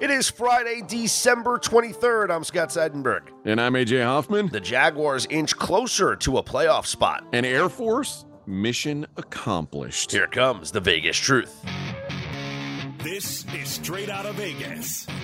It is Friday, December 23rd. I'm Scott Seidenberg. And I'm AJ Hoffman. The Jaguars inch closer to a playoff spot. And Air Force, mission accomplished. Here comes the Vegas truth. This is straight out of Vegas.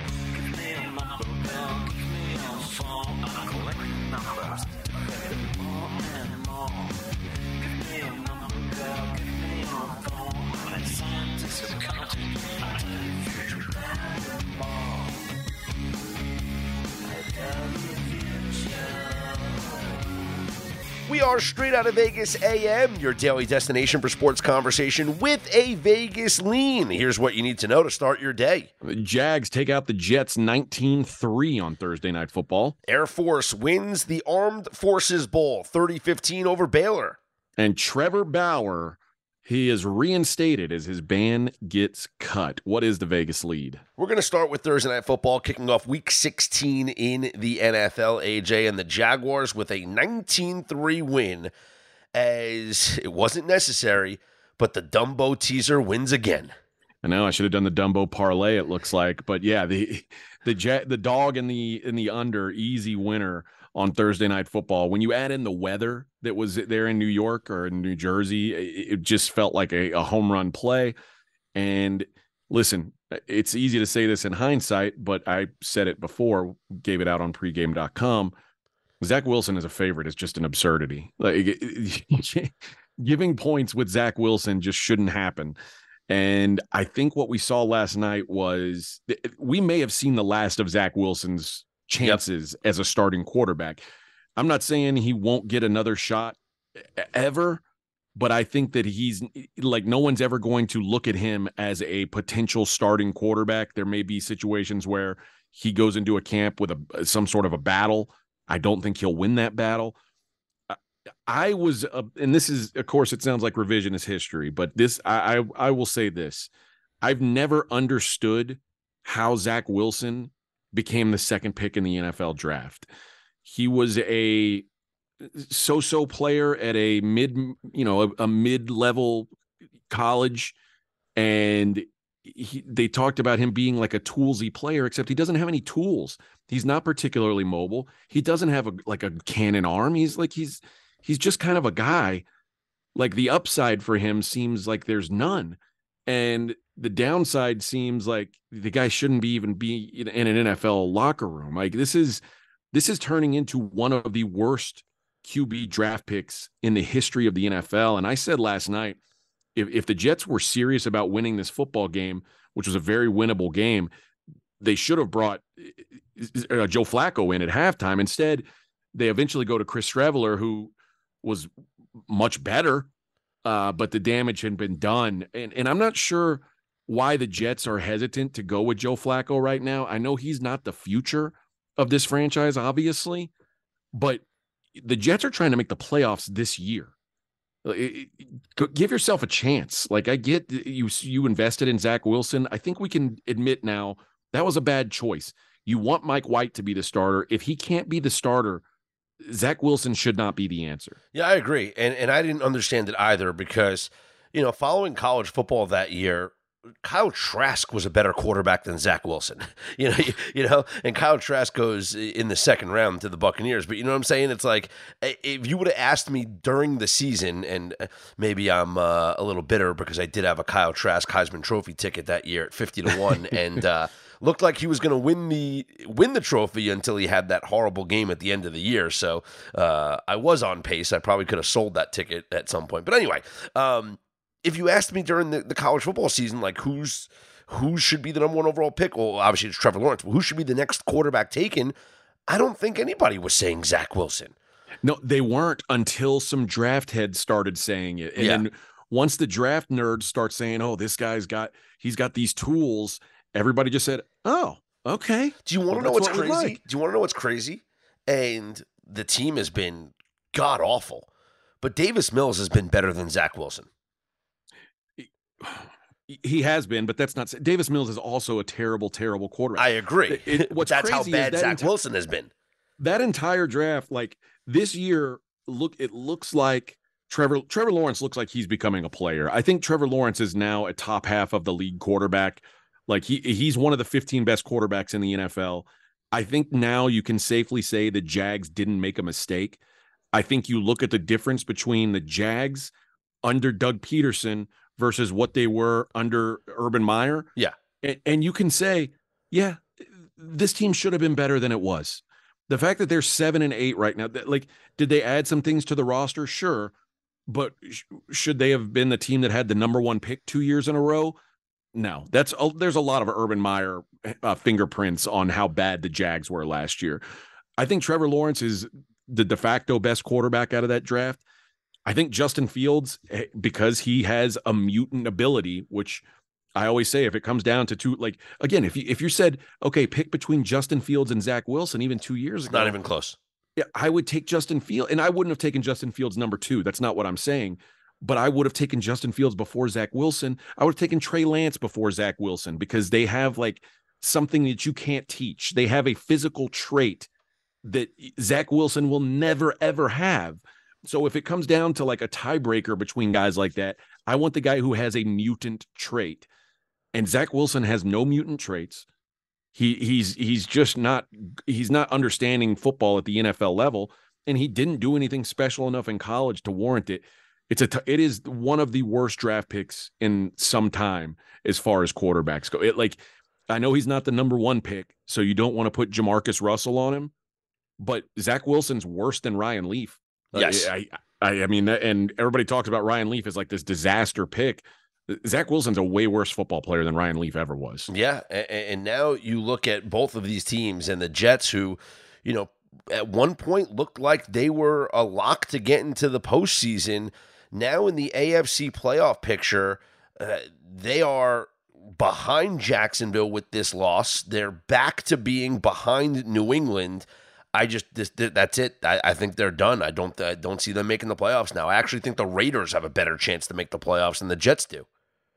We are straight out of Vegas AM, your daily destination for sports conversation with a Vegas lean. Here's what you need to know to start your day. The Jags take out the Jets 19 3 on Thursday Night Football. Air Force wins the Armed Forces Bowl 30 15 over Baylor. And Trevor Bauer he is reinstated as his ban gets cut. What is the Vegas lead? We're going to start with Thursday Night Football, kicking off week 16 in the NFL, AJ, and the Jaguars with a 19 3 win, as it wasn't necessary, but the Dumbo teaser wins again. I know I should have done the Dumbo parlay. It looks like, but yeah, the the the dog in the in the under easy winner on Thursday night football. When you add in the weather that was there in New York or in New Jersey, it just felt like a, a home run play. And listen, it's easy to say this in hindsight, but I said it before, gave it out on pregame.com. Zach Wilson is a favorite is just an absurdity. Like giving points with Zach Wilson just shouldn't happen. And I think what we saw last night was we may have seen the last of Zach Wilson's chances yep. as a starting quarterback. I'm not saying he won't get another shot ever, but I think that he's like no one's ever going to look at him as a potential starting quarterback. There may be situations where he goes into a camp with a some sort of a battle. I don't think he'll win that battle. I was, uh, and this is, of course, it sounds like revisionist history, but this, I, I, I will say this: I've never understood how Zach Wilson became the second pick in the NFL draft. He was a so-so player at a mid, you know, a, a mid-level college, and he, they talked about him being like a toolsy player, except he doesn't have any tools. He's not particularly mobile. He doesn't have a like a cannon arm. He's like he's he's just kind of a guy. Like the upside for him seems like there's none. And the downside seems like the guy shouldn't be even be in, an NFL locker room. Like this is this is turning into one of the worst QB draft picks in the history of the NFL. And I said last night, if if the Jets were serious about winning this football game, which was a very winnable game, they should have brought uh, Joe Flacco in at halftime. Instead, they eventually go to Chris Streveler, who was much better, uh, but the damage had been done. And and I'm not sure why the Jets are hesitant to go with Joe Flacco right now. I know he's not the future of this franchise, obviously, but the Jets are trying to make the playoffs this year. Uh, give yourself a chance. Like I get you, you invested in Zach Wilson. I think we can admit now that was a bad choice. You want Mike White to be the starter. If he can't be the starter, Zach Wilson should not be the answer. Yeah, I agree, and and I didn't understand it either because you know following college football that year, Kyle Trask was a better quarterback than Zach Wilson. You know, you, you, know, and Kyle Trask goes in the second round to the Buccaneers. But you know what I'm saying? It's like if you would have asked me during the season, and uh, maybe I'm uh, a little bitter because I did have a Kyle Trask Heisman Trophy ticket that year at fifty to one, and uh, looked like he was going to win the win the trophy until he had that horrible game at the end of the year. So uh, I was on pace. I probably could have sold that ticket at some point. But anyway. Um, if you asked me during the, the college football season, like who's who should be the number one overall pick? Well, obviously it's Trevor Lawrence. But who should be the next quarterback taken? I don't think anybody was saying Zach Wilson. No, they weren't until some draft heads started saying it. And yeah. then once the draft nerds start saying, "Oh, this guy's got he's got these tools," everybody just said, "Oh, okay." Do you want to well, know what's what crazy? Like. Do you want to know what's crazy? And the team has been god awful, but Davis Mills has been better than Zach Wilson. He has been, but that's not. Davis Mills is also a terrible, terrible quarterback. I agree. It, what's that's how bad that Zach enti- Wilson has been. That entire draft, like this year, look, it looks like Trevor Trevor Lawrence looks like he's becoming a player. I think Trevor Lawrence is now a top half of the league quarterback. Like he he's one of the 15 best quarterbacks in the NFL. I think now you can safely say the Jags didn't make a mistake. I think you look at the difference between the Jags under Doug Pederson versus what they were under Urban Meyer. Yeah. And, and you can say, yeah, this team should have been better than it was. The fact that they're seven and eight right now, that, like, did they add some things to the roster? Sure. But sh- should they have been the team that had the number one pick two years in a row? No, that's a, there's a lot of Urban Meyer uh, fingerprints on how bad the Jags were last year. I think Trevor Lawrence is the de facto best quarterback out of that draft. I think Justin Fields, eh, because he has a mutant ability, which I always say, if it comes down to two, like again, if you if you said, okay, pick between Justin Fields and Zach Wilson, even two years ago, Not even close. yeah, I would take Justin Fields, and I wouldn't have taken Justin Fields number two. That's not what I'm saying. But I would have taken Justin Fields before Zach Wilson. I would have taken Trey Lance before Zach Wilson because they have like something that you can't teach. They have a physical trait that Zach Wilson will never ever have. So if it comes down to like a tiebreaker between guys like that, I want the guy who has a mutant trait. And Zach Wilson has no mutant traits. He he's he's just not he's not understanding football at the NFL level, and he didn't do anything special enough in college to warrant it. It's a t- it is one of the worst draft picks in some time as far as quarterbacks go. It like I know he's not the number one pick, so you don't want to put Jamarcus Russell on him, but Zach Wilson's worse than Ryan Leaf. Uh, Yes. I, I I mean, and everybody talks about Ryan Leaf as like this disaster pick. Zach Wilson's a way worse football player than Ryan Leaf ever was. Yeah, and, and now you look at both of these teams and the Jets, who, you know, at one point looked like they were a lock to get into the postseason. Now in the AFC playoff picture, uh, they are behind Jacksonville with this loss. They're back to being behind New England. I just this, th- that's it. I, I think they're done. I don't I don't see them making the playoffs now. I actually think the Raiders have a better chance to make the playoffs than the Jets do.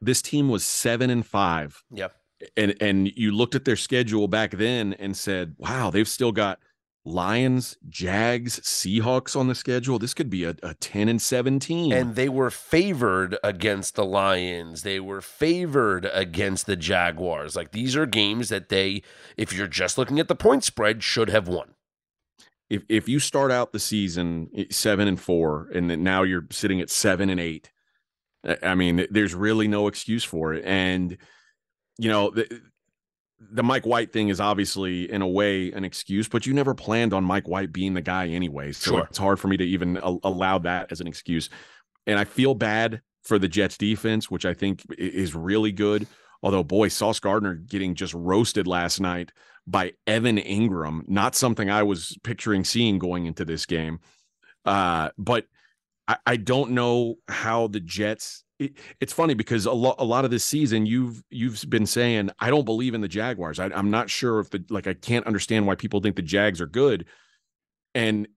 This team was seven and five. Yep. and and you looked at their schedule back then and said, "Wow, they've still got Lions, Jags, Seahawks on the schedule. This could be a, a ten and seventeen." And they were favored against the Lions. They were favored against the Jaguars. Like these are games that they, if you're just looking at the point spread, should have won. If if you start out the season eh, seven and four, and then now you're sitting at seven and eight, I I mean, there's really no excuse for it. And you know, the, the Mike White thing is obviously in a way an excuse, but you never planned on Mike White being the guy anyway. So Sure. it's hard for me to even a- allow that as an excuse. And I feel bad for the Jets defense, which I think is really good. Although, boy, Sauce Gardner getting just roasted last night by Evan Engram, not something I was picturing seeing going into this game. Uh, but I, I don't know how the Jets. It, it's funny because a lot, a lot of this season, you've you've been saying I don't believe in the Jaguars. I, I'm not sure if the like I can't understand why people think the Jags are good. And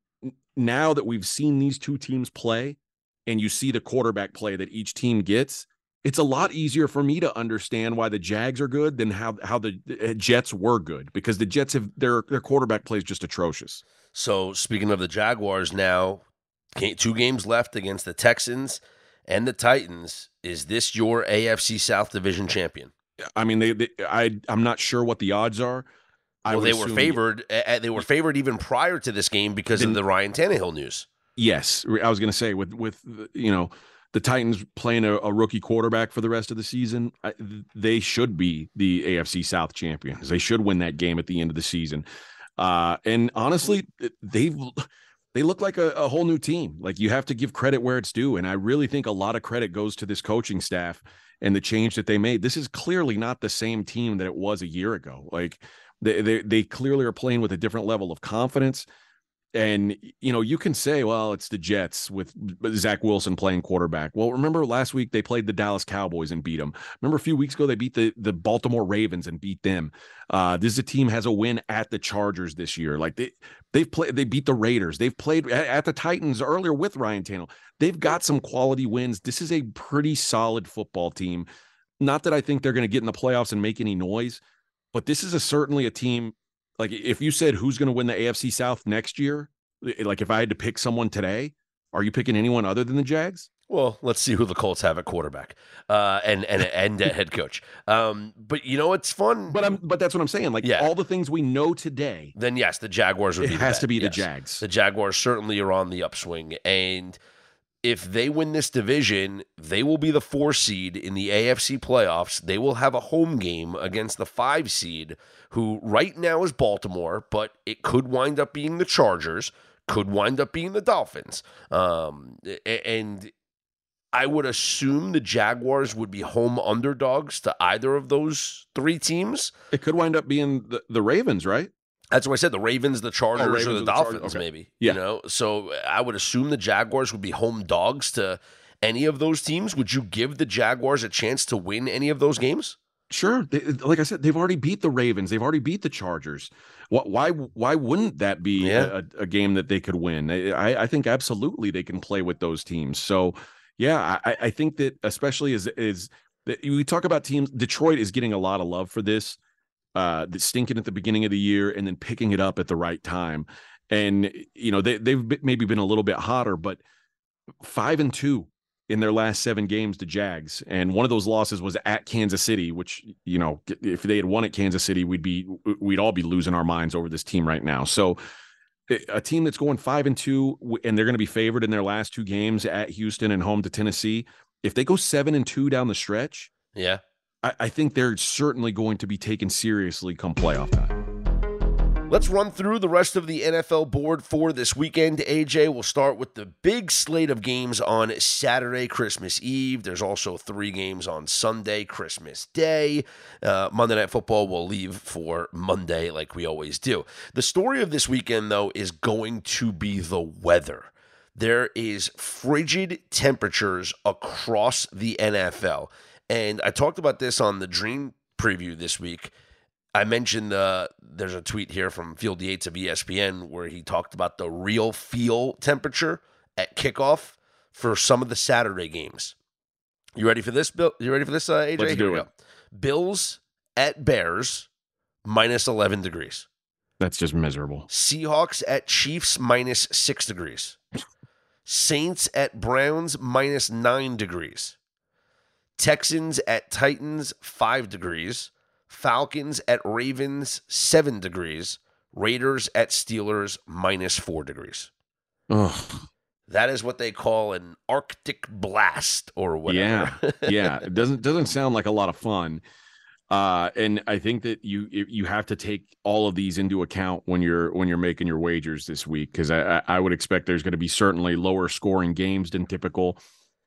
now that we've seen these two teams play, and you see the quarterback play that each team gets, it's a lot easier for me to understand why the Jags are good than how how the uh, Jets were good because the Jets have their their quarterback play is just atrocious. So speaking of the Jaguars, now two games left against the Texans and the Titans. Is this your AFC South Division champion? I mean, they, they I I'm not sure what the odds are. I well, they were favored. uh, They were favored even prior to this game because of the Ryan Tannehill news. Yes, I was going to say with with you know the Titans playing a, a rookie quarterback for the rest of the season, I, they should be the AFC South champions. They should win that game at the end of the season. Uh, and honestly, they've they look like a, a whole new team. Like you have to give credit where it's due, and I really think a lot of credit goes to this coaching staff and the change that they made. This is clearly not the same team that it was a year ago. Like they they, they clearly are playing with a different level of confidence. And you know, you can say, well, it's the Jets with Zach Wilson playing quarterback. Well, remember last week they played the Dallas Cowboys and beat them. Remember a few weeks ago they beat the the Baltimore Ravens and beat them. Uh, this is a team has a win at the Chargers this year. Like they they've played, they beat the Raiders. They've played at, at the Titans earlier with Ryan Tannehill. They've got some quality wins. This is a pretty solid football team. Not that I think they're going to get in the playoffs and make any noise, but this is a certainly a team like if you said who's going to win the AFC South next year, like if I had to pick someone today, are you picking anyone other than the Jags? Well, let's see who the Colts have at quarterback uh, and and and at head coach. Um, but you know it's fun? But I'm but that's what I'm saying. Like Yeah. all the things we know today, then yes, the Jaguars would it be. the has to be the Jags. The Jaguars certainly are on the upswing, and if they win this division, they will be the four seed in the AFC playoffs. They will have a home game against the five seed, who right now is Baltimore, but it could wind up being the Chargers, could wind up being the Dolphins, um, and. I would assume the Jaguars would be home underdogs to either of those three teams. It could wind up being the, the Ravens, right? That's what I said. The Ravens, the Chargers, Ravens or or the the Dolphins, okay. maybe. Yeah. You know, so I would assume the Jaguars would be home dogs to any of those teams. Would you give the Jaguars a chance to win any of those games? Sure. They, like I said, they've already beat the Ravens. They've already beat the Chargers. Why? Why wouldn't that be Yeah. a, a game that they could win? I, I think absolutely they can play with those teams. So, yeah, I, I think that especially as is that we talk about teams. Detroit is getting a lot of love for this. Uh, stinking at the beginning of the year and then picking it up at the right time. And you know they they've maybe been a little bit hotter, but five and two in their last seven games to Jags, and one of those losses was at Kansas City, which you know if they had won at Kansas City, we'd be we'd all be losing our minds over this team right now. So eh, a team that's going five and two, and they're going to be favored in their last two games at Houston and home to Tennessee. If they go seven and two down the stretch, Yeah. I, I think they're certainly going to be taken seriously come playoff time. Let's run through the rest of the NFL board for this weekend. AJ, we'll start with the big slate of games on Saturday, Christmas Eve. There's also three games on Sunday, Christmas Day. Uh, Monday Night Football will leave for Monday, like we always do. The story of this weekend, though, is going to be the weather. There is frigid temperatures across the NFL. And I talked about this on the Dream preview this week. I mentioned uh, there's a tweet here from Field Yates of ESPN where he talked about the real feel temperature at kickoff for some of the Saturday games. You ready for this, Bill? You ready for this, uh, AJ? Let's Here do we it. go. Bills at Bears, minus 11 degrees. That's just miserable. Seahawks at Chiefs, minus six degrees. Saints at Browns, minus nine degrees. Texans at Titans, five degrees. Falcons at Ravens, seven degrees. Raiders at Steelers, minus four degrees. Oh, That is what they call an Arctic blast or whatever. Yeah. yeah, it doesn't doesn't sound like a lot of fun. Uh, and I think that you you have to take all of these into account when you're when you're making your wagers this week because I I I would expect there's going to be certainly lower scoring games than typical,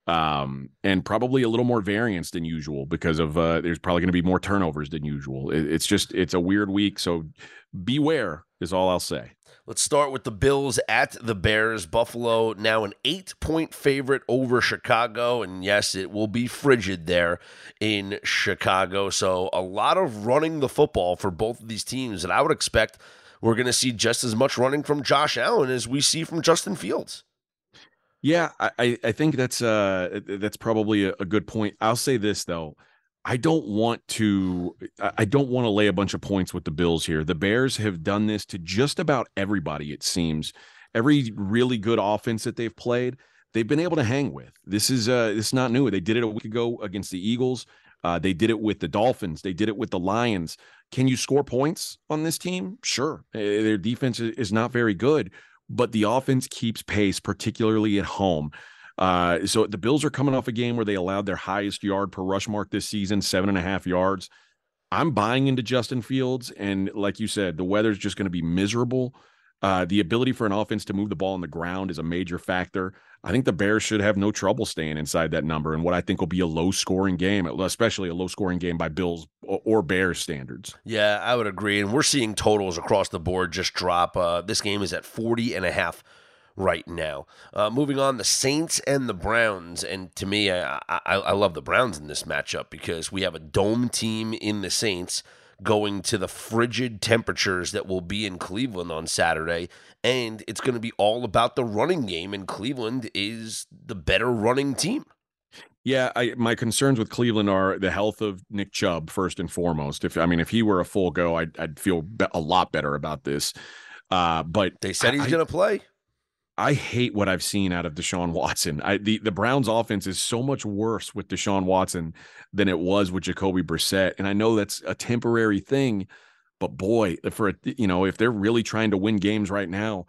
um, and probably a little more variance than usual because of uh, there's probably going to be more turnovers than usual. It, it's just it's a weird week, so beware is all I'll say. Let's start with the Bills at the Bears. Buffalo now an eight point favorite over Chicago. And yes, it will be frigid there in Chicago. So a lot of running the football for both of these teams. And I would expect we're going to see just as much running from Josh Allen as we see from Justin Fields. Yeah, I, I- think that's uh that's probably a, good point. I'll say this though. I don't want to I don't want to lay a bunch of points with the Bills here. The Bears have done this to just about everybody, it seems. Every really good offense that they've played, they've been able to hang with. This is uh is not new. They did it a week ago against the Eagles. Uh, they did it with the Dolphins. They did it with the Lions. Can you score points on this team? Sure. Uh, Their defense is not very good, but the offense keeps pace, particularly at home. Uh, so the Bills are coming off a game where they allowed their highest yard per rush mark this season, seven and a half yards. I'm buying into Justin Fields, and like you said, the weather's just going to be miserable. Uh, the ability for an offense to move the ball on the ground is a major factor. I think the Bears should have no trouble staying inside that number, and what I think will be a low scoring game, especially a low scoring game by Bills or, Bears standards. Yeah, I would agree. And we're seeing totals across the board just drop. Uh, this game is at 40 and a half right now. Uh, moving on, the Saints and the Browns. And to me, I, I, I love the Browns in this matchup because we have a dome team in the Saints going to the frigid temperatures that will be in Cleveland on Saturday. And it's going to be all about the running game, and Cleveland is the better running team. Yeah, I, my concerns with Cleveland are the health of Nick Chubb first and foremost. If I mean, if he were a full go, I'd, I'd feel be- a lot better about this. Uh, but They said he's going to play. I hate what I've seen out of Deshaun Watson. I the the Browns offense is so much worse with Deshaun Watson than it was with Jacoby Brissett, and I know that's a temporary thing, but boy, for a, you know, if they're really trying to win games right now,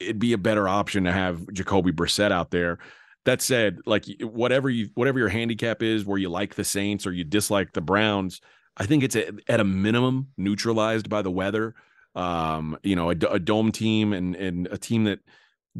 it'd be a better option to have Jacoby Brissett out there. That said, like whatever you whatever your handicap is, where you like the Saints or you dislike the Browns, I think it's a, at a minimum neutralized by the weather. Um, you know, a, a dome team and and a team that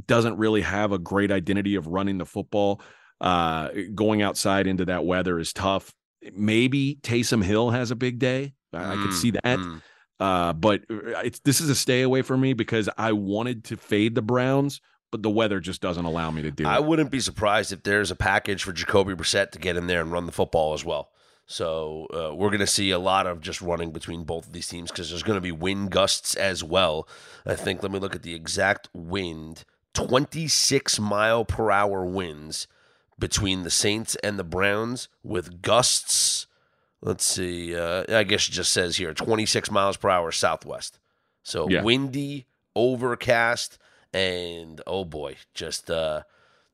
doesn't really have a great identity of running the football. Uh, going outside into that weather is tough. Maybe Taysom Hill has a big day. I, mm, I could see that. Mm. Uh, but uh, it's this is a stay away for me because I wanted to fade the Browns, but the weather just doesn't allow me to do it. I wouldn't be surprised if there's a package for Jacoby Brissett to get in there and run the football as well. So uh, we're going to see a lot of just running between both of these teams because there's going to be wind gusts as well. I think. Let me look at the exact wind 26 mile per hour winds between the Saints and the Browns with gusts. Let's see. Uh, I guess it just says here 26 miles per hour southwest. So yeah. windy, overcast, and oh boy, just uh,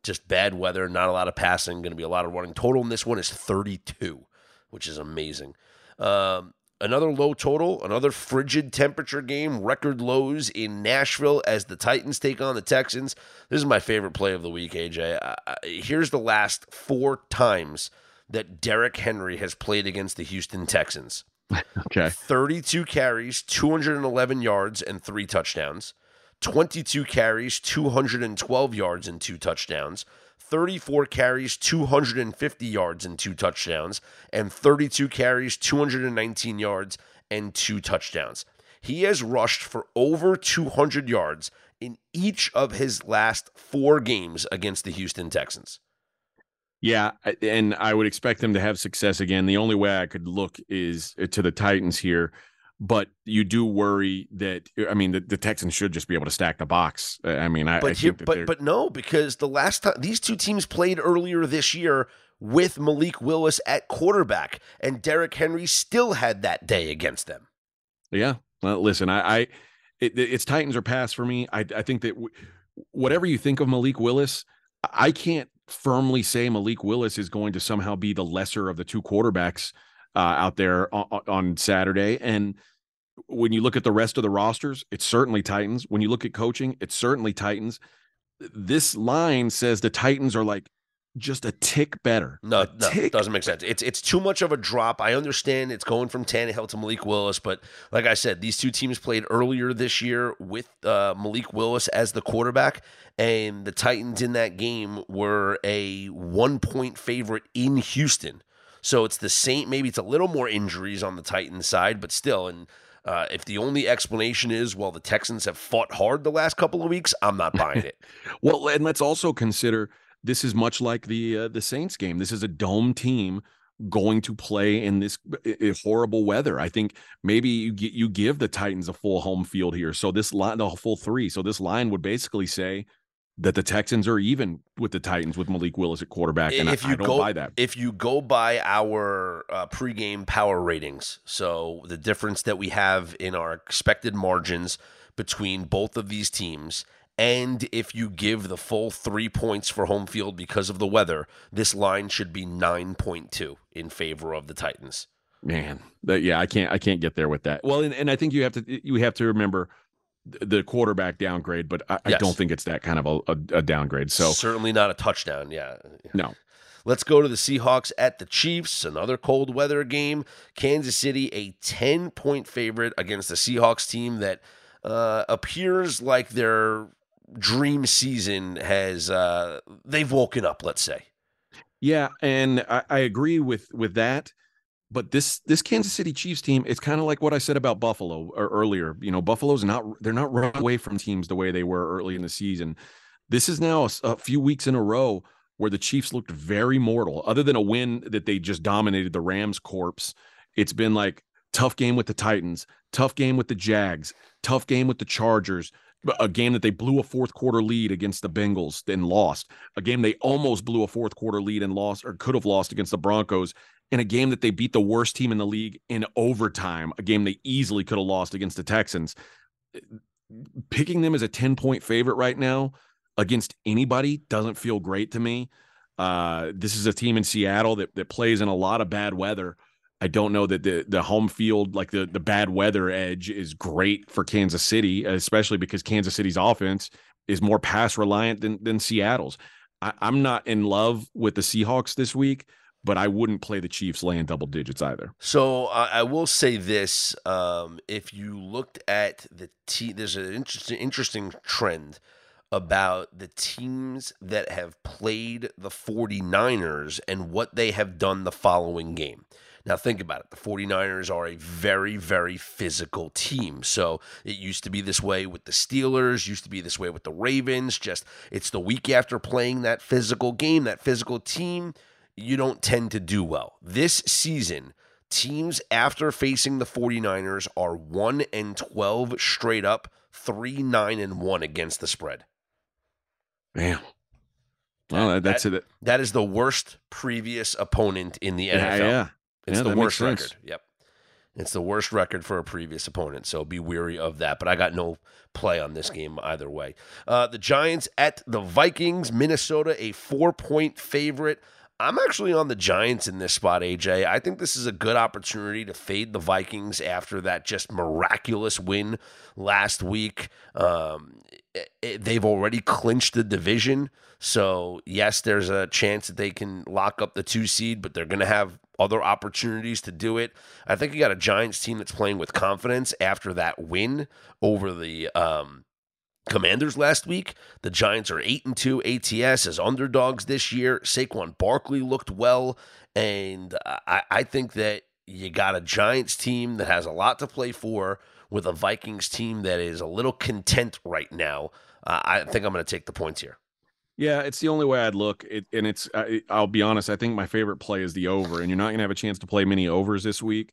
just bad weather. Not a lot of passing. Going to be a lot of running. Total in this one is 32, which is amazing. Um, Another low total, another frigid temperature game, record lows in Nashville as the Titans take on the Texans. This is my favorite play of the week, AJ. here's the last four times that Derrick Henry has played against the Houston Texans. okay. 32 carries, 211 yards, and three touchdowns. 22 carries, 212 yards, and two touchdowns. 34 carries, 250 yards, and two touchdowns, and 32 carries, 219 yards, and two touchdowns. He has rushed for over 200 yards in each of his last four games against the Houston Texans. Yeah, and I would expect them to have success again. The only way I could look is uh, to the Titans here but you do worry that I mean the, the, Texans should just be able to stack the box. I mean, I, but I here, but but no, because the last time these two teams played earlier this year with Malik Willis at quarterback, and Derrick Henry still had that day against them. Yeah, well, listen, I, I it, it's Titans or pass for me. I I think that w- whatever you think of Malik Willis, I can't firmly say Malik Willis is going to somehow be the lesser of the two quarterbacks uh, out there on, on Saturday. And when you look at the rest of the rosters, it certainly Titans. When you look at coaching, it certainly Titans. This line says the Titans are like just a tick better. No, no, tick. doesn't make sense. It's it's too much of a drop. I understand it's going from Tannehill to Malik Willis, but like I said, these two teams played earlier this year with uh, Malik Willis as the quarterback, and the Titans in that game were a one point favorite in Houston. So it's the same. Maybe it's a little more injuries on the Titans side, but still. And uh, if the only explanation is, well, the Texans have fought hard the last couple of weeks, I'm not buying it. well, and let's also consider this is much like the uh, the Saints game. This is a dome team going to play in this horrible weather. I think maybe you get, you give the Titans a full home field here. So this line, the full three. So this line would basically say that the Texans are even with the Titans with Malik Willis at quarterback, and if I, you I don't go, buy that. If you go by our uh, pregame power ratings, so the difference that we have in our expected margins between both of these teams, and if you give the full three points for home field because of the weather, this line should be nine point two in favor of the Titans. Man, that, yeah, I can't, I can't get there with that. Well, and, and I think you have to, you have to remember the quarterback downgrade, but I, yes. I, don't think it's that kind of a, a, a, downgrade. So certainly not a touchdown. Yeah. No. Let's go to the Seahawks at the Chiefs. Another cold weather game. Kansas City, a 10 point favorite against the Seahawks team that uh, appears like their dream season has, uh, they've woken up, let's say. Yeah. And I, I agree with, with that but this this Kansas City Chiefs team, it's kind of like what I said about Buffalo earlier. You know, Buffalo's not they're not run away from teams the way they were early in the season. This is now a, a, few weeks in a row where the Chiefs looked very mortal. Other than a win that they just dominated the Rams corpse, it's been like tough game with the Titans, tough game with the Jags, tough game with the Chargers, a game that they blew a fourth quarter lead against the Bengals and lost, a game they almost blew a fourth quarter lead and lost or could have lost against the Broncos in a game that they beat the worst team in the league in overtime, a game they easily could have lost against the Texans. Picking them as a 10 point favorite right now, against anybody doesn't feel great to me. Uh, this is a team in Seattle that that plays in a lot of bad weather. I don't know that the the home field, like the the bad weather edge, is great for Kansas City, especially because Kansas City's offense is more pass reliant than than Seattle's. I, I'm not in love with the Seahawks this week, but I wouldn't play the Chiefs laying double digits either. So I will say this: um, if you looked at the team, there's an interesting interesting trend about the teams that have played the 49ers and what they have done the following game. Now, think about it. The 49ers are a very, very physical team. So it used to be this way with the Steelers, used to be this way with the Ravens. Just it's the week after playing that physical game, that physical team, you don't tend to do well. This season, teams after facing the 49ers are 1 and 12 straight up, 3 9 and 1 against the spread. Man. Well, that, that's that, it. That is the worst previous opponent in the NFL. Yeah, yeah. It's Yeah, the worst sense. record. Yep. It's the worst record for a previous opponent, so be weary of that. But I got no play on this game either way. Uh, the Giants at the Vikings, Minnesota, a four point favorite. I'm actually on the Giants in this spot, AJ. I think this is a good opportunity to fade the Vikings after that just miraculous win last week. Um, it- it- they've already clinched the division. So, yes, there's a chance that they can lock up the two seed, but they're going to have other opportunities to do it. I think you got a Giants team that's playing with confidence after that win over the um, Commanders last week. The Giants are 8 and 2 ATS as underdogs this year. Saquon Barkley looked well. And I, I think that you got a Giants team that has a lot to play for with a Vikings team that is a little content right now. Uh, I think I'm going to take the points here. Yeah, it's the only way I'd look. It, and it's, I, I'll be honest, I think my favorite play is the over, and you're not going to have a chance to play many overs this week.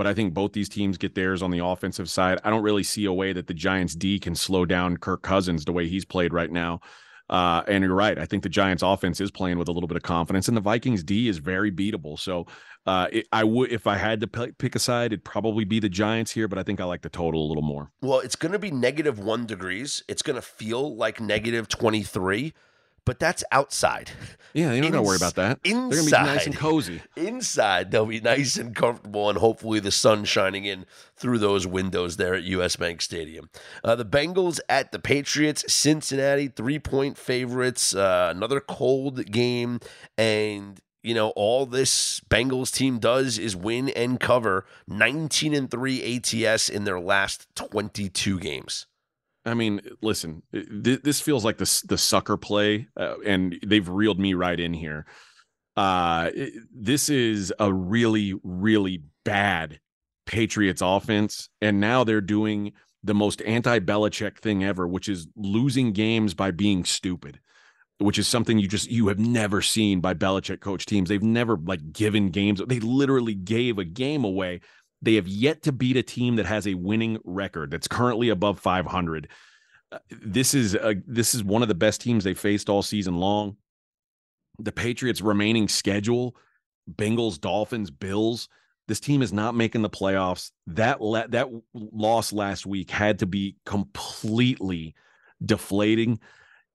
But I think both these teams get theirs on the offensive side. I don't really see a way that the Giants D can slow down Kirk Cousins the way he's played right now. Uh, and you're right. I think the Giants offense is playing with a little bit of confidence, and the Vikings D is very beatable. So uh, it, I would, if I had to p- pick a side, it'd probably be the Giants here. But I think I like the total a little more. Well, it's going to be negative one degrees. It's going to feel like negative 23, but that's outside. Yeah, you don't got to worry about that. Inside, They're gonna be nice and cozy. Inside, they'll be nice and comfortable, and hopefully the sun shining in through those windows there at US Bank Stadium. Uh, the Bengals at the Patriots, Cincinnati, three point favorites, uh, another cold game. And, you know, all this Bengals team does is win and cover 19 and 3 ATS in their last 22 games. I mean, listen, th- this feels like the the sucker play, uh, and they've reeled me right in here. Uh, it- this is a really, really bad Patriots offense, and now they're doing the most anti-Belichick thing ever, which is losing games by being stupid, which is something you just you have never seen by Belichick coach teams. They've never like given games. They literally gave a game away. They have yet to beat a team that has a winning record that's currently above 500. Uh, This is a, this is one of the best teams they faced all season long. The Patriots' remaining schedule: Bengals, Dolphins, Bills. This team is not making the playoffs. That that loss last week had to be completely deflating.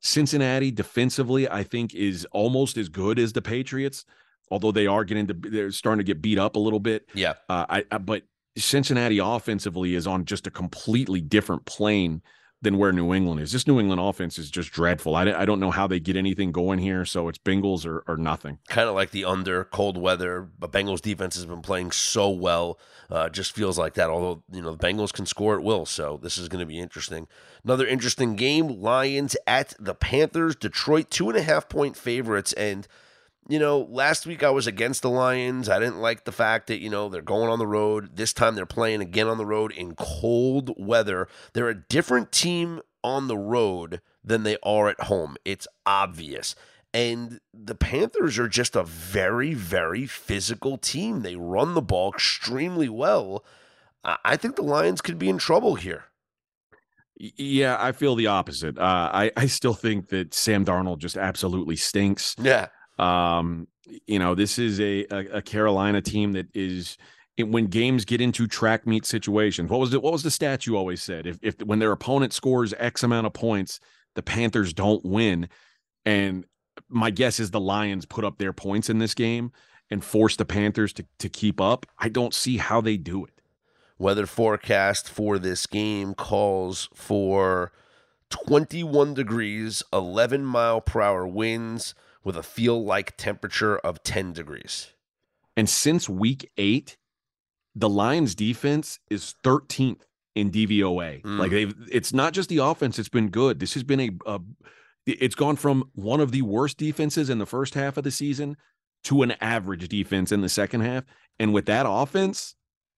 Cincinnati defensively, I think, is almost as good as the Patriots, although they are getting to they're starting to get beat up a little bit. Yeah. Uh, I, I but Cincinnati offensively is on just a completely different plane than where New England is. This New England offense is just dreadful. I, I don't know how they get anything going here. So it's Bengals or, or nothing. kind of like the under cold weather. But Bengals defense has been playing so well. Uh, just feels like that. Although you know the Bengals can score at will, so this is going to be interesting. Another interesting game: Lions at the Panthers. Detroit two and a half point favorites, and you know last week I was against the Lions. I didn't like the fact that you know they're going on the road. This time they're playing again on the road in cold weather. They're a different team on the road than they are at home. It's obvious. And the Panthers are just a very, very physical team. They run the ball extremely well. I I think the Lions could be in trouble here. Yeah, I feel the opposite. Uh, I, I still think that Sam Darnold just absolutely stinks. Yeah. Um, you know, this is a, a, a Carolina team that is when games get into track meet situations. What was it? What was the stat you always said? If if when their opponent scores X amount of points, the Panthers don't win. And my guess is the Lions put up their points in this game and force the Panthers to, to keep up. I don't see how they do it. Weather forecast for this game calls for 21 degrees, 11 mile per hour winds with a feel like temperature of 10 degrees. And since week eight, the Lions defense is 13th in DVOA. Mm. Like they've it's not just the offense, it's been good. This has been a, a it's gone from one of the worst defenses in the first half of the season to an average defense in the second half. And with that offense,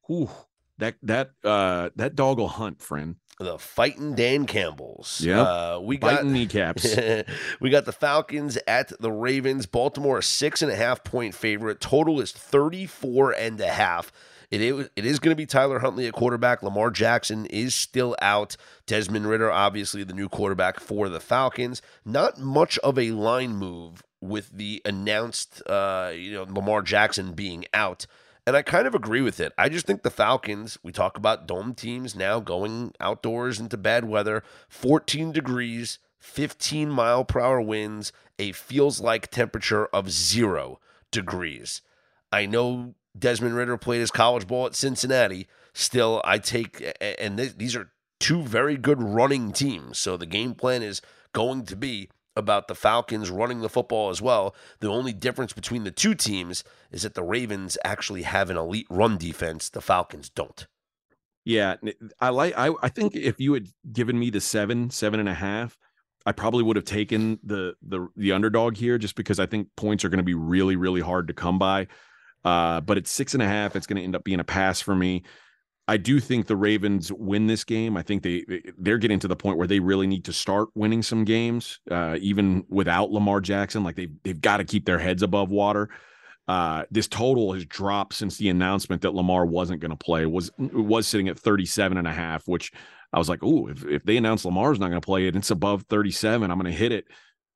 whew, that that uh that dog will hunt, friend. The fighting Dan Campbells. Yeah, Uh, we got Biting kneecaps. we got the Falcons at the Ravens. Baltimore a six and a half point favorite. Total is 34 and a half. It is, it is going to be Tyler Huntley at quarterback. Lamar Jackson is still out. Desmond Ridder, obviously the new quarterback for the Falcons. Not much of a line move with the announced, uh, you know, Lamar Jackson being out. And I kind of agree with it. I just think the Falcons, we talk about dome teams now going outdoors into bad weather, 14 degrees, 15 mile per hour winds, a feels like temperature of zero degrees. I know Desmond Ridder played his college ball at Cincinnati. Still, I take, and th- these are two very good running teams. So the game plan is going to be about the Falcons running the football as well. The only difference between the two teams is that the Ravens actually have an elite run defense. The Falcons don't. Yeah, I like. I I think if you had given me the seven, seven and a half, I probably would have taken the the the underdog here, just because I think points are going to be really really hard to come by. Uh, but it's six and a half. It's going to end up being a pass for me. I do think the Ravens win this game. I think they they're getting to the point where they really need to start winning some games, uh, even without Lamar Jackson. Like they they've got to keep their heads above water. Uh, this total has dropped since the announcement that Lamar wasn't going to play. was was sitting at 37 and a half, which I was like, oh, if, if they announce Lamar's not going to play it, it's above 37. I'm going to hit it.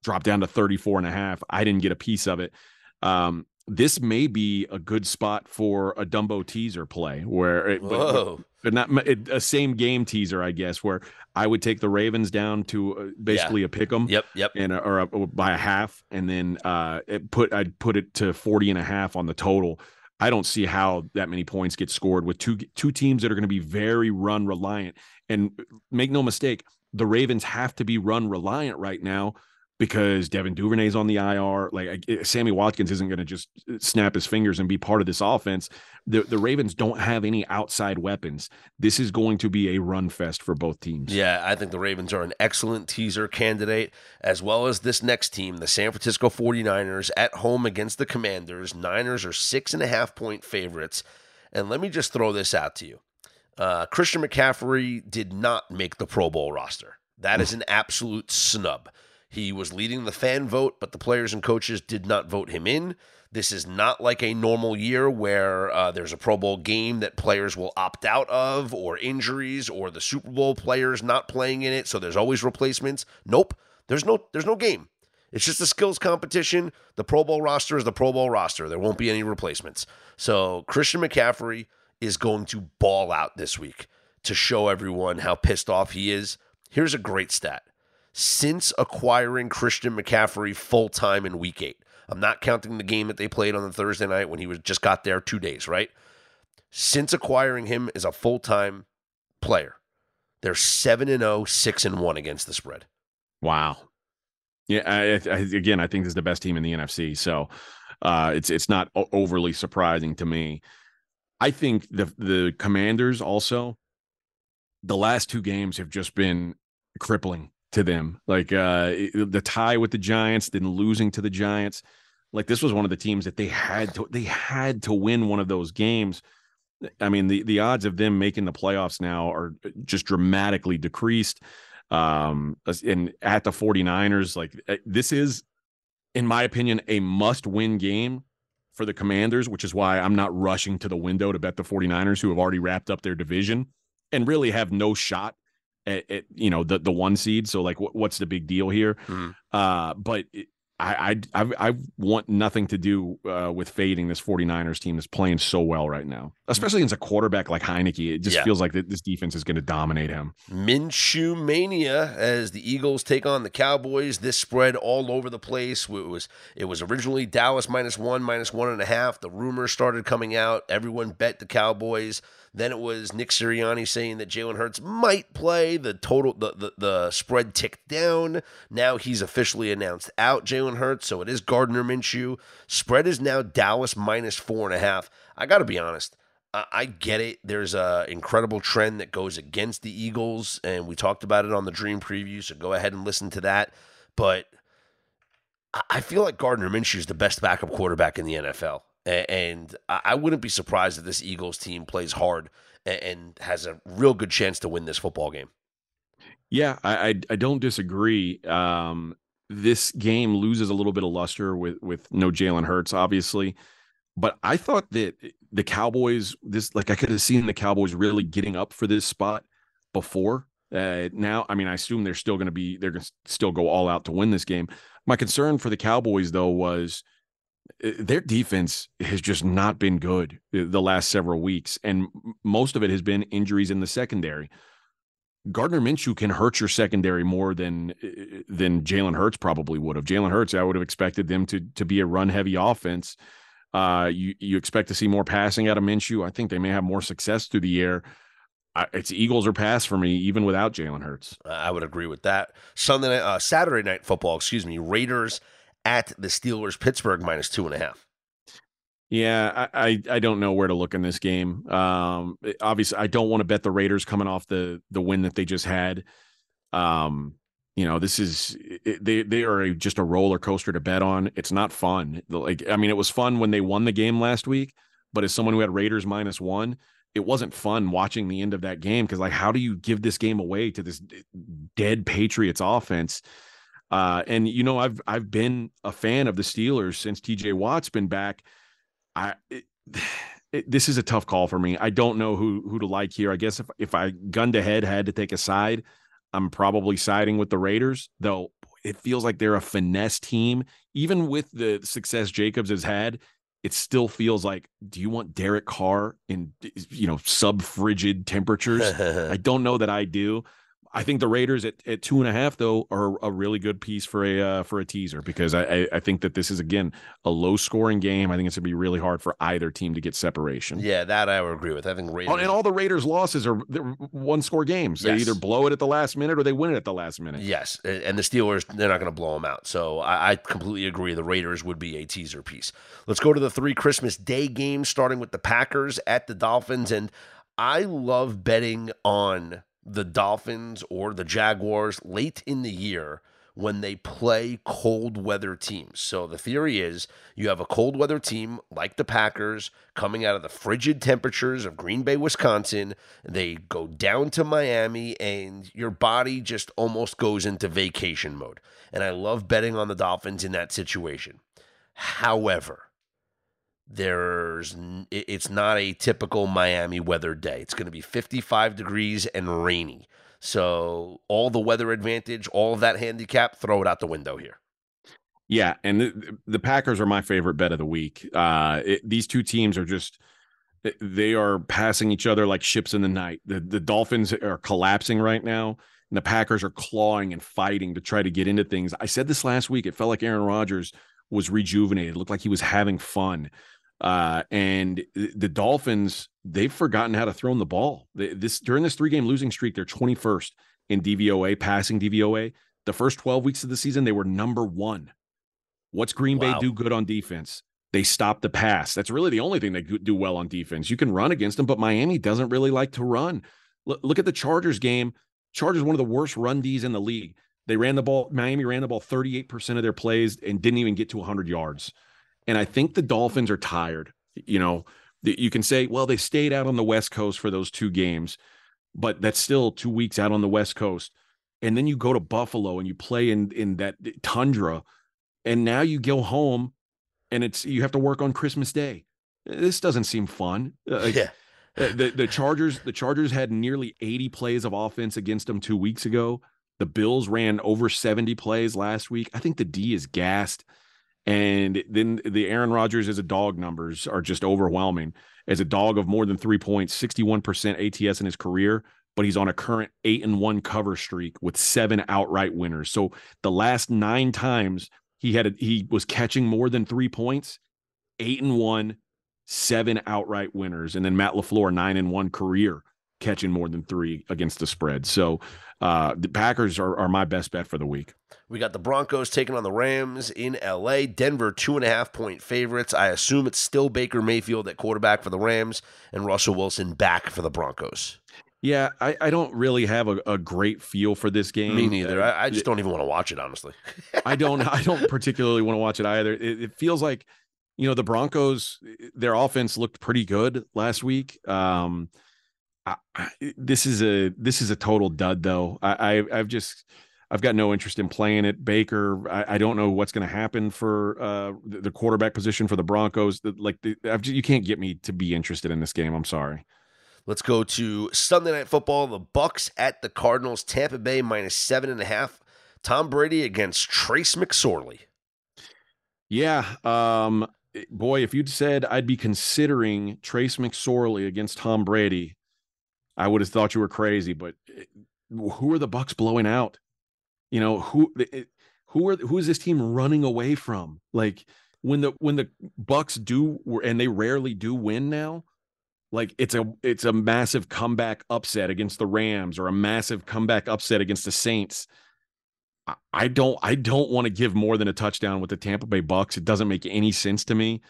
Drop down to 34 and a half. I didn't get a piece of it. Um, this may be a good spot for a Dumbo teaser play where it, but, but not it, a same game teaser, I guess, where I would take the Ravens down to uh, basically a pick 'em Yep, yep. and or a, by a half, and then uh, it put I'd put it to 40 and a half on the total. I don't see how that many points get scored with two two teams that are going to be very run reliant. And make no mistake, the Ravens have to be run reliant right now because Devin Duvernay's on the IR. Like Sammy Watkins isn't going to just uh, snap his fingers and be part of this offense. The the Ravens don't have any outside weapons. This is going to be a run fest for both teams. Yeah, I think the Ravens are an excellent teaser candidate, as well as this next team, the San Francisco 49ers, at home against the Commanders. Niners are six and a half point favorites. And let me just throw this out to you uh, Christian McCaffrey did not make the Pro Bowl roster. That is an absolute snub. He was leading the fan vote, but the players and coaches did not vote him in. This is not like a normal year where uh, there's a Pro Bowl game that players will opt out of, or injuries, or the Super Bowl players not playing in it. So there's always replacements. Nope, there's no there's no game. It's just a skills competition. The Pro Bowl roster is the Pro Bowl roster. There won't be any replacements. So Christian McCaffrey is going to ball out this week to show everyone how pissed off he is. Here's a great stat since acquiring Christian McCaffrey full time in week eight. I'm not counting the game that they played on the Thursday night when he was just got there two days, right? Since acquiring him as a full time player, they're 7 and 0, 6 and 1 against the spread. Wow. Yeah. I, I, again, I think this is the best team in the NFC. So uh, it's it's not overly surprising to me. I think the the Commanders also. The last two games have just been crippling to them. Like uh, the tie with the Giants, then losing to the Giants. Like this was one of the teams that they had to they had to win one of those games. I mean, the the odds of them making the playoffs now are just dramatically decreased. Um, and at the 49ers, like uh, this is, in my opinion, a must-win game for the Commanders, which is why I'm not rushing to the window to bet the 49ers, who have already wrapped up their division and really have no shot at, at, you know the the one seed. So like, what, what's the big deal here? Mhm. Uh, but it, I, I I want nothing to do uh, with fading this 49ers team that's playing so well right now. especially against a quarterback like Heinicke. It just Yeah. feels like that this defense is going to dominate him. Minshew mania as the Eagles take on the Cowboys. This spread all over the place. It was it was originally Dallas minus one, minus one and a half. The rumors started coming out. Everyone bet the Cowboys. Then it was Nick Sirianni saying that Jalen Hurts might play. The total the, the the spread ticked down. Now he's officially announced out Jalen Hurts. So it is Gardner Minshew. Spread is now Dallas minus four and a half. I got to be honest. I I get it. There's a incredible trend that goes against the Eagles, and we talked about it on the Dream preview. So go ahead and listen to that. But I- feel like Gardner Minshew is the best backup quarterback in the NFL, and I wouldn't be surprised if this Eagles team plays hard and has a real good chance to win this football game. Yeah, I I, I don't disagree. Um, this game loses a little bit of luster with with no Jalen Hurts, obviously, but I thought that the Cowboys, this like I could have seen the Cowboys really getting up for this spot before. Uh, now, I mean, I assume they're still going to be they're going to still go all out to win this game. My concern for the Cowboys though was their defense has just not been good uh, the last several weeks, and most of it has been injuries in the secondary. Gardner Minshew can hurt your secondary more than uh, than Jalen Hurts probably would have. Jalen Hurts, I would have expected them to to be a run heavy offense. Uh, you you expect to see more passing out of Minshew. I think they may have more success through the air. I, it's Eagles or pass for me, even without Jalen Hurts. I would agree with that. Sunday night, uh, Saturday night football, excuse me. Raiders at the Steelers, Pittsburgh minus two and a half. Yeah, I, I I don't know where to look in this game. Um, obviously, I don't want to bet the Raiders coming off the the win that they just had. Um, you know, this is they they are a, just a roller coaster to bet on. It's not fun. Like, I mean, it was fun when they won the game last week, but as someone who had Raiders minus one, it wasn't fun watching the end of that game because, like, how do you give this game away to this dead Patriots offense? Uh, and you know, I've I've been a fan of the Steelers since TJ Watt's been back. I it, it, this is a tough call for me. I don't know who who to like here. I guess if if I gunned ahead had to take a side, I'm probably siding with the Raiders. Though it feels like they're a finesse team, even with the success Jacobs has had. It still feels like, do you want Derek Carr in you know sub frigid temperatures? I don't know that I do. I think the Raiders at, at two and a half though are a really good piece for a uh, for a teaser because I, I I think that this is again a low scoring game. I think it's gonna be really hard for either team to get separation. yeah, that I would agree with. I think Raiders. Oh, and all the Raiders' losses are one score games. They either blow it at the last minute or they win it at the last minute. Yes, and the Steelers, they're not going to blow them out. So I, I completely agree. The Raiders would be a teaser piece. Let's go to the three Christmas Day games, starting with the Packers at the Dolphins. And I love betting on the Dolphins or the Jaguars late in the year when they play cold weather teams. So the theory is you have a cold weather team like the Packers coming out of the frigid temperatures of Green Bay, Wisconsin. They go down to Miami and your body just almost goes into vacation mode. And I love betting on the Dolphins in that situation. However, there's it's not a typical Miami weather day. It's going to be 55 degrees and rainy. So all the weather advantage, all of that handicap, throw it out the window here. Yeah, and the, the Packers are my favorite bet of the week. Uh, it, these two teams are just they are passing each other like ships in the night. The the Dolphins are collapsing right now, and the Packers are clawing and fighting to try to get into things. I said this last week. It felt like Aaron Rodgers was rejuvenated. It looked like he was having fun. Uh, and the Dolphins, they've forgotten how to throw the ball. They, this during this three game losing streak, they're 21st in DVOA, passing DVOA. The first 12 weeks of the season, they were number one. What's Green Wow. Bay do good on defense? They stop the pass. That's really the only thing they do well on defense. You can run against them, but Miami doesn't really like to run. Look, look at the Chargers game. Chargers one of the worst run Ds in the league. They ran the ball. Miami ran the ball 38% of their plays and didn't even get to 100 yards. And I think the Dolphins are tired. You know, you can say, well, they stayed out on the West Coast for those two games, but that's still two weeks out on the West Coast. And then you go to Buffalo and you play in in that tundra, and now you go home, and it's you have to work on Christmas Day. This doesn't seem fun. Uh, like, yeah. uh, the the Chargers the Chargers had nearly 80 plays of offense against them 2 weeks ago. The Bills ran over 70 plays last week. I think the D is gassed. And then the Aaron Rodgers as a dog numbers are just overwhelming. As a dog of more than three points, 61% ATS in his career, but he's on a current eight and one cover streak with seven outright winners. So the last nine times he had a, he was catching more than three points, eight and one, seven outright winners, and then Matt Lafleur nine and one career catching more than three against the spread. So uh, the Packers are, are my best bet for the week. We got the Broncos taking on the Rams in LA. Denver, two and a half point favorites. I assume it's still Baker Mayfield at quarterback for the Rams and Russell Wilson back for the Broncos. Yeah, I, I don't really have a, a great feel for this game. Me neither. I, I just don't even want to watch it, honestly. I don't I don't particularly want to watch it either. It, it, feels like, you know, the Broncos, their offense looked pretty good last week. Um, I, this is a this is a total dud though. I, I have just I've got no interest in playing it. Baker, I, I don't know what's going to happen for uh, the, the, quarterback position for the Broncos. Like the, just, you can't get me to be interested in this game. I'm sorry. Let's go to Sunday Night Football. The Bucks at the Cardinals. Tampa Bay minus seven and a half. Tom Brady against Trace McSorley. Yeah, um, boy, if you'd said I'd be considering Trace McSorley against Tom Brady, I would have thought you were crazy. But eh, who are the Bucks blowing out? You know who eh, who are who is this team running away from? Like when the when the Bucks do and they rarely do win now like it's a it's a massive comeback upset against the Rams or a massive comeback upset against the Saints. I don't I don't want to give more than a touchdown with the Tampa Bay Bucks. It doesn't make any sense to me.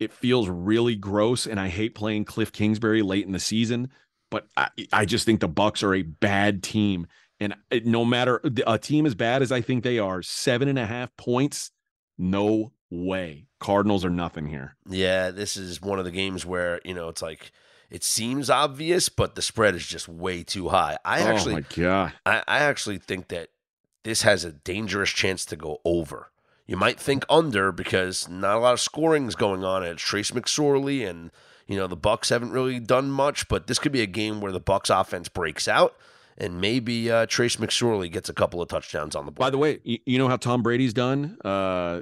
It feels really gross, and I hate playing Cliff Kingsbury late in the season. But I, I just think the Bucks are a bad team, and no matter a team as bad as I think they are, seven and a half points, no way. Cardinals are nothing here. Yeah, this is one of the games where you know it's like it seems obvious, but the spread is just way too high. I oh actually, my god, I, I actually think that this has a dangerous chance to go over. You might think under because not a lot of scoring is going on. It's Trace McSorley, and you know the Bucks haven't really done much. But this could be a game where the Bucks offense breaks out, and maybe uh, Trace McSorley gets a couple of touchdowns on the board. By the way, you know how Tom Brady's done uh,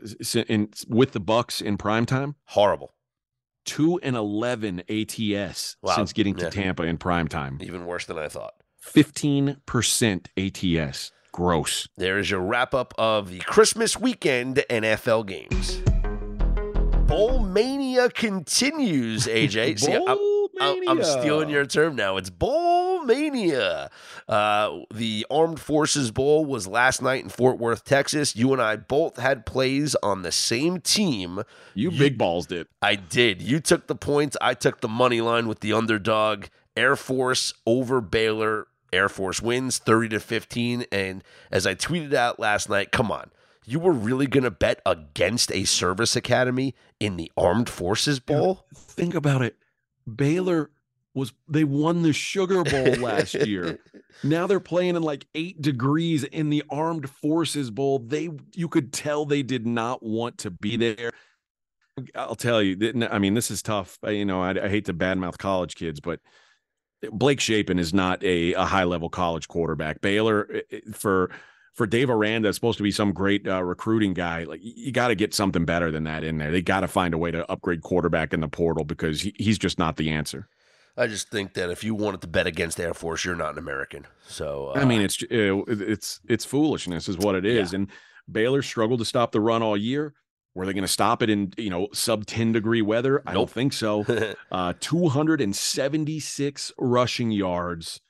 in, with the Bucks in prime time? Horrible two and eleven ATS wow. since getting to yeah. Tampa in prime time. Even worse than I thought. Fifteen percent ATS. Gross. There is your wrap up of the Christmas weekend NFL games. Bowl mania continues, AJ. See, I'm, I'm, stealing your term now. It's bowl mania. Uh, the Armed Forces Bowl was last night in Fort Worth, Texas. You and I both had plays on the same team. You, you big balls did. I did. You took the points. I took the money line with the underdog. Air Force over Baylor. Air Force wins 30 to 15. And as I tweeted out last night, come on you were really going to bet against a service academy in the Armed Forces Bowl? Think about it. Baylor was they won the Sugar Bowl last year. now they're playing in like 8 degrees in the Armed Forces Bowl. They you could tell they did not want to be hmm. there. I'll tell you, I mean, this is tough. You know, I, I hate to badmouth college kids, but Blake Shapen is not a, a high level college quarterback. Baylor for for Dave Aranda, it's supposed to be some great uh, recruiting guy. Like you got to get something better than that in there. They got to find a way to upgrade quarterback in the portal because he, he's just not the answer. I just think that if you wanted to bet against Air Force, you're not an American. So uh, I mean, it's uh, it's it's foolishness, is what it is. Yeah. And Baylor struggled to stop the run all year. Were they going to stop it in you know sub 10 degree weather? Nope. I don't think so. uh, 276 rushing yards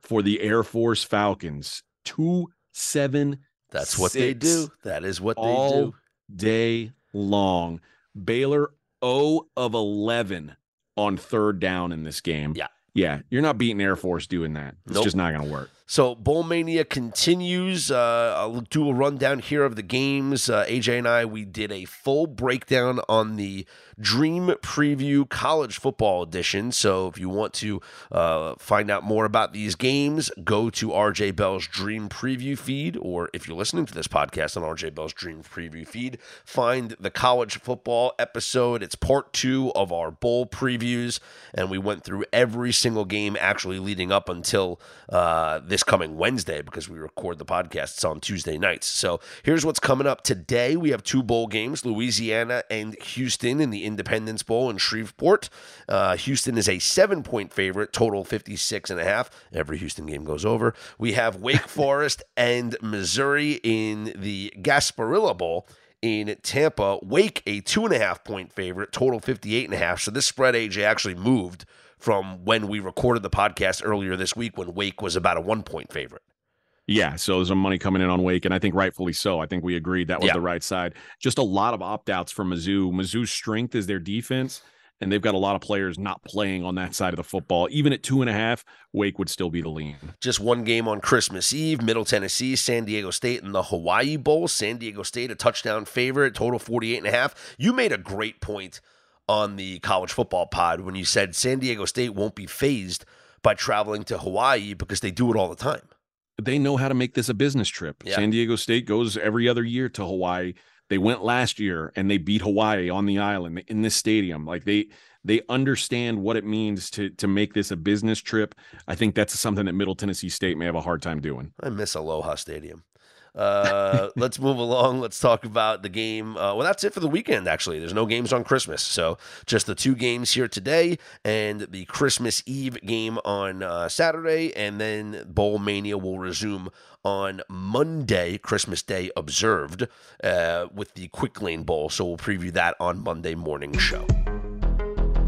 for the Air Force Falcons. Two seven. That's what they do. That is what they do. Day long. Baylor 0 of 11 on third down in this game. Yeah. Yeah. You're not beating Air Force doing that. It's nope. just not going to work. So Bowl Mania continues. Uh, I'll do a rundown here of the games. Uh, AJ and I, we did a full breakdown on the Dream Preview College Football Edition. So if you want to uh, find out more about these games, go to RJ Bell's Dream Preview feed, or if you're listening to this podcast on RJ Bell's Dream Preview feed, find the college football episode. It's part two of our bowl previews, and we went through every single game actually leading up until uh, this coming Wednesday because we record the podcasts on Tuesday nights. So here's what's coming up today. We have two bowl games: Louisiana and Houston in the Independence Bowl in Shreveport. Uh, Houston is a seven point favorite, total 56 and a half. Every Houston game goes over. We have Wake Forest and Missouri in the Gasparilla Bowl in Tampa. Wake, a two and a half point favorite, total 58 and a half. So this spread, AJ, actually moved from when we recorded the podcast earlier this week when Wake was about a one point favorite. Yeah, so there's some money coming in on Wake, and I think rightfully so. I think we agreed that was Yeah. the right side. Just a lot of opt outs from Mizzou. Mizzou's strength is their defense, and they've got a lot of players not playing on that side of the football. Even at two and a half, Wake would still be the lean. Just one game on Christmas Eve, Middle Tennessee, San Diego State in the Hawaii Bowl. San Diego State, a touchdown favorite, total 48 and a half. You made a great point on the college football pod when you said San Diego State won't be fazed by traveling to Hawaii because they do it all the time. They know how to make this a business trip. Yeah. San Diego State goes every other year to Hawaii. They went last year and they beat Hawaii on the island in this stadium. Like they they understand what it means to to make this a business trip. I think that's something that Middle Tennessee State may have a hard time doing. I miss Aloha Stadium. Uh, let's move along. Let's talk about the game. Uh, well, that's it for the weekend, actually. There's no games on Christmas. So just the two games here today and the Christmas Eve game on uh, Saturday. And then Bowl Mania will resume on Monday, Christmas Day observed, uh, with the Quick Lane Bowl. So we'll preview that on Monday morning show.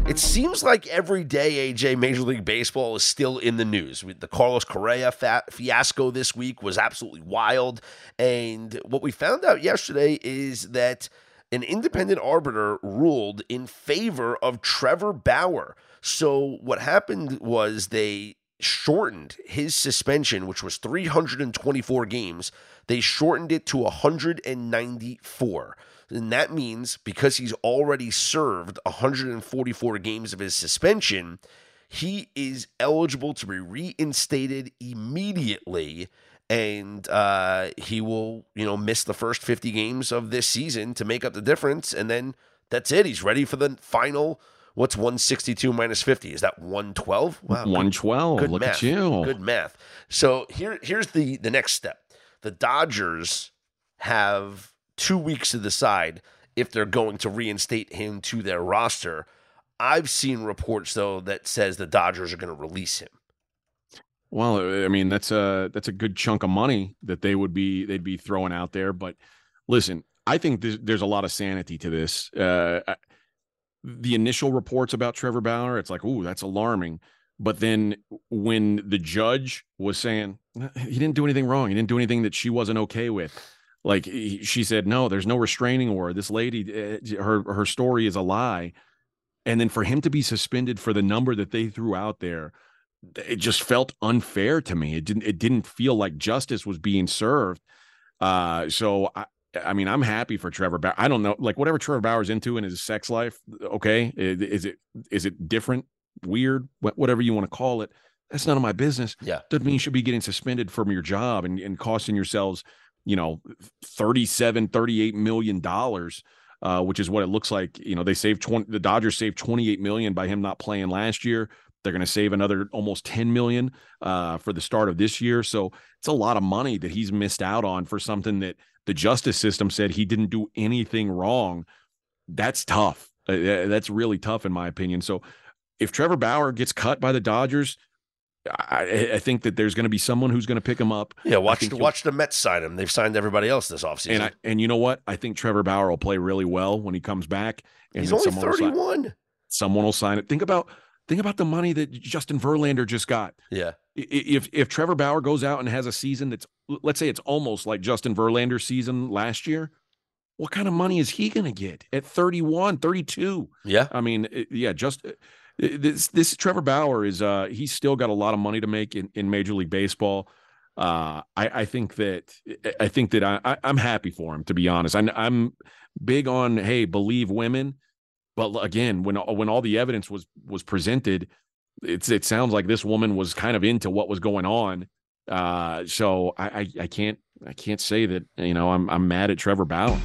It seems like every day, AJ, Major League Baseball is still in the news. The Carlos Correa fa- fiasco this week was absolutely wild. And what we found out yesterday is that an independent arbiter ruled in favor of Trevor Bauer. So what happened was they shortened his suspension, which was 324 games, they shortened it to 194. And that means because he's already served 144 games of his suspension, he is eligible to be reinstated immediately. And uh, he will, you know, miss the first 50 games of this season to make up the difference. And then that's it. He's ready for the final. What's 162 minus 50? Is that 112? Wow. 112. Good Look math. at you. Good math. So here, here's the the next step. The Dodgers have two weeks to decide if they're going to reinstate him to their roster. I've seen reports though that says the Dodgers are going to release him. Well, I mean that's a that's a good chunk of money that they would be they'd be throwing out there. But listen, I think there's, there's a lot of sanity to this. Uh, the initial reports about Trevor Bauer, it's like, oh, that's alarming. But then when the judge was saying he didn't do anything wrong, he didn't do anything that she wasn't okay with. Like he, she said, no, there's no restraining order. This lady, uh, her her story is a lie. And then for him to be suspended for the number that they threw out there, it just felt unfair to me. It didn't it didn't feel like justice was being served. Uh so I I mean, I'm happy for Trevor Bauer. I don't know, like whatever Trevor Bauer's into in his sex life. Okay, is it is it different, weird, whatever you want to call it? That's none of my business. Yeah. Doesn't mean you should be getting suspended from your job and, and costing yourselves, you know, 37, 38 million dollars. Uh, which is what it looks like. You know, they saved 20, the Dodgers saved 28 million by him not playing last year. They're going to save another almost 10 million uh, for the start of this year. So it's a lot of money that he's missed out on for something that the justice system said he didn't do anything wrong. That's tough. Uh, uh, that's really tough, in my opinion. So if Trevor Bauer gets cut by the Dodgers, I, I think that there's going to be someone who's going to pick him up. Yeah, watch watch the Mets sign him. They've signed everybody else this offseason. And I, and you know what? I think Trevor Bauer will play really well when he comes back. And He's only sign- 31. someone will sign it. Think about think about the money that Justin Verlander just got. Yeah. If if Trevor Bauer goes out and has a season that's let's say it's almost like Justin Verlander's season last year, what kind of money is he going to get at 31, 32? Yeah. I mean, yeah, just uh, this this Trevor Bauer is uh he's still got a lot of money to make in, in Major League Baseball. Uh, I, I think that I think that I, I I'm happy for him to be honest. I'm I'm big on hey believe women. But again, when when all the evidence was was presented, it's it sounds like this woman was kind of into what was going on. Uh, so I, I, I can't I can't say that you know I'm I'm mad at Trevor Bauer.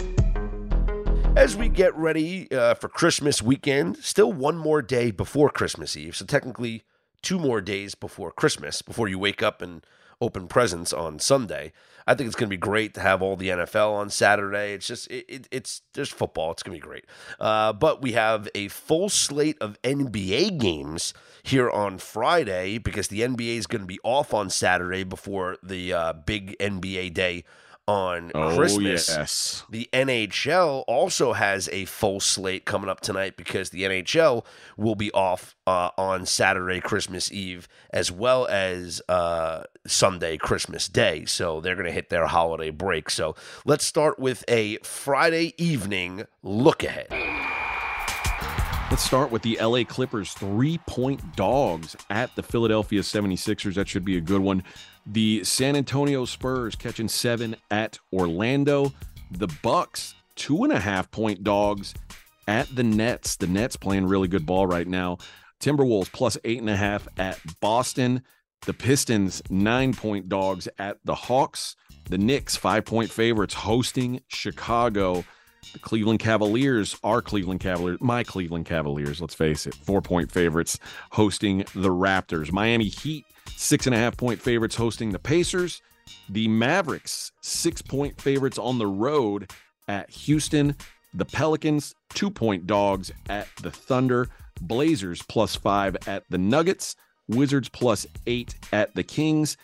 As we get ready uh, for Christmas weekend, still one more day before Christmas Eve. So technically, two more days before Christmas, before you wake up and open presents on Sunday. I think it's going to be great to have all the NFL on Saturday. It's just it, it, it's there's football. It's going to be great. Uh, but we have a full slate of NBA games here on Friday because the NBA is going to be off on Saturday before the uh, big NBA day on Oh Christmas. yes, The NHL also has a full slate coming up tonight because the NHL will be off uh, on Saturday, Christmas Eve, as well as uh, Sunday, Christmas Day. So they're going to hit their holiday break. So let's start with a Friday evening look ahead. Let's start with the LA Clippers three point dogs at the Philadelphia 76ers. That should be a good one. The San Antonio Spurs catching seven at Orlando. The Bucks, two and a half point dogs at the Nets. The Nets playing really good ball right now. Timberwolves plus eight and a half at Boston. The Pistons, nine point dogs at the Hawks. The Knicks, five point favorites hosting Chicago. The Cleveland Cavaliers, are Cleveland Cavaliers, my Cleveland Cavaliers, let's face it, four point favorites hosting the Raptors. Miami Heat, six and a half point favorites hosting the Pacers. The Mavericks, six point favorites on the road at Houston. The Pelicans, two point dogs at the Thunder. Blazers, plus five at the Nuggets. Wizards, plus eight at the Kings.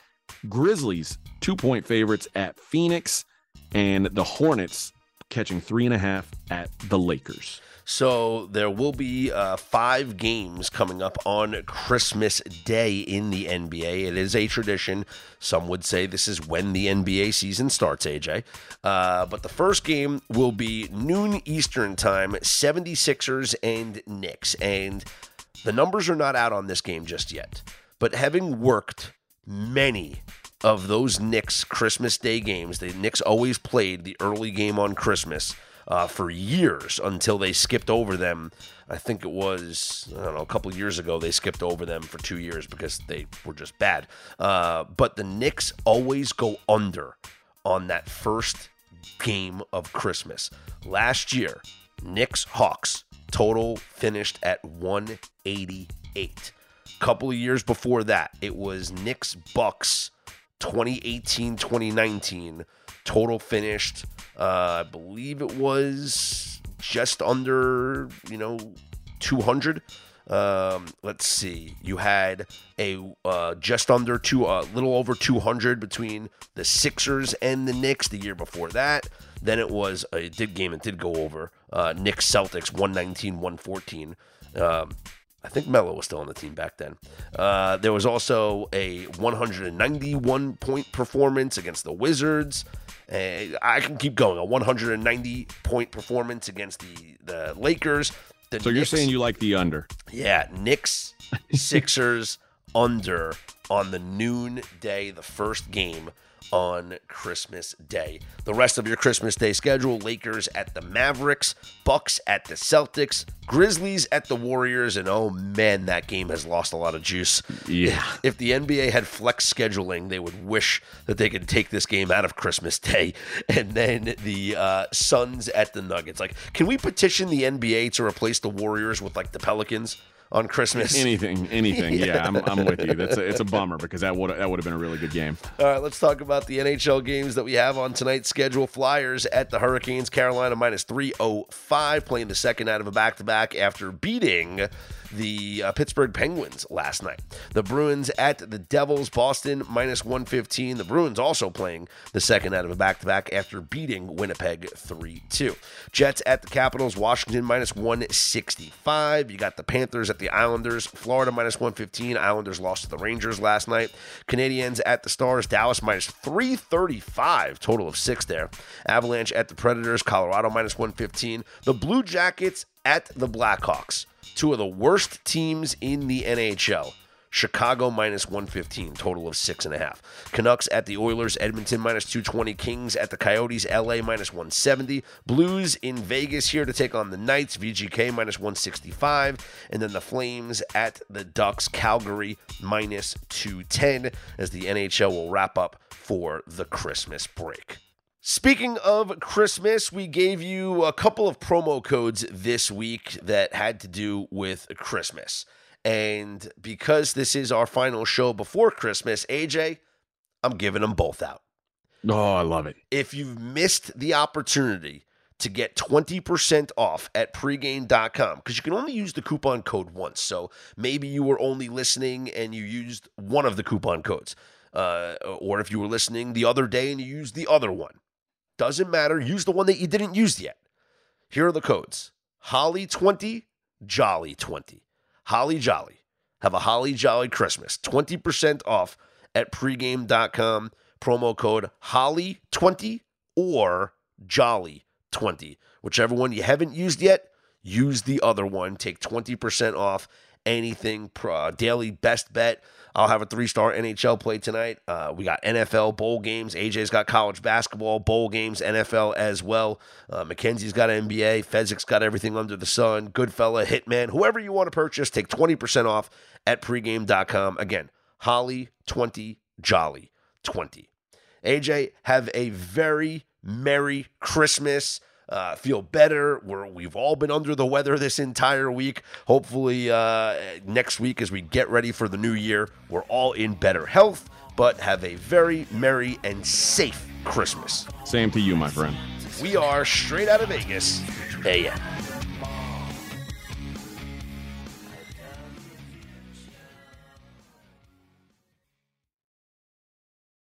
Grizzlies, two point favorites at Phoenix. And the Hornets, catching three and a half at the Lakers. So there will be uh, five games coming up on Christmas Day in the NBA. It is a tradition. Some would say this is when the NBA season starts, AJ. Uh, but the first game will be noon Eastern time, 76ers and Knicks. And the numbers are not out on this game just yet. But having worked many of those Knicks Christmas Day games, the Knicks always played the early game on Christmas uh, for years until they skipped over them. I think it was, I don't know, a couple years ago, they skipped over them for two years because they were just bad. Uh, but the Knicks always go under on that first game of Christmas. Last year, Knicks Hawks total finished at 188. A Couple of years before that, it was Knicks Bucks 2018 2019. Total finished, uh, I believe it was just under, you know, 200. Um, let's see. You had a uh, just under two, a uh, little over 200 between the Sixers and the Knicks the year before that. Then it was a did game it did go over. Uh, Knicks Celtics 119 114. Um, I think Melo was still on the team back then. Uh, there was also a 191 point performance against the Wizards. Uh, I can keep going. A 190 point performance against the the Lakers. The So you're saying you like the under? yeah, Knicks, Sixers under on the noon day, the first game on Christmas Day. The rest of your Christmas Day schedule Lakers at the Mavericks, Bucks at the Celtics, Grizzlies at the Warriors, and oh man, that game has lost a lot of juice. Yeah. If the NBA had flex scheduling, they would wish that they could take this game out of Christmas Day. And then the uh, Suns at the Nuggets. Like, can we petition the NBA to replace the Warriors with like the Pelicans on Christmas? Anything, anything. Yeah, I'm, I'm with you. That's a, it's a bummer because that would that would have been a really good game. All right, let's talk about the NHL games that we have on tonight's schedule. Flyers at the Hurricanes, Carolina minus 305, playing the second out of a back to back after beating the uh, Pittsburgh Penguins last night. The Bruins at the Devils, Boston minus 115. The Bruins also playing the second out of a back to back after beating Winnipeg 3 2. Jets at the Capitals, Washington minus 165. You got the Panthers at the Islanders, Florida minus 115. Islanders lost to the Rangers last night. Canadiens at the Stars, Dallas minus 335, total of six there. Avalanche at the Predators, Colorado minus 115. The Blue Jackets at the Blackhawks, two of the worst teams in the NHL. Chicago minus 115, total of six and a half. Canucks at the Oilers, Edmonton minus 220, Kings at the Coyotes, LA minus 170, Blues in Vegas here to take on the Knights, VGK minus 165, and then the Flames at the Ducks, Calgary minus 210, as the NHL will wrap up for the Christmas break. Speaking of Christmas, we gave you a couple of promo codes this week that had to do with Christmas. And because this is our final show before Christmas, AJ, I'm giving them both out. Oh, I love it. If you've missed the opportunity to get 20% off at pregame.com, because you can only use the coupon code once. So maybe you were only listening and you used one of the coupon codes. Uh, or if you were listening the other day and you used the other one. Doesn't matter. Use the one that you didn't use yet. Here are the codes Holly 20, Jolly 20. Holly Jolly. Have a Holly Jolly Christmas. 20% off at pregame.com. Promo code Holly20 or Jolly20. Whichever one you haven't used yet, use the other one. Take 20% off anything. Uh, daily best bet. I'll have a three star NHL play tonight. Uh, we got NFL bowl games. AJ's got college basketball, bowl games, NFL as well. Uh, Mackenzie's got NBA. Fezzik's got everything under the sun. Goodfella, Hitman, whoever you want to purchase, take 20% off at pregame.com. Again, Holly 20, Jolly 20. AJ, have a very Merry Christmas uh, feel better. We're, we've all been under the weather this entire week. Hopefully, uh, next week, as we get ready for the new year, we're all in better health, but have a very merry and safe Christmas. Same to you, my friend. We are straight out of Vegas. AM.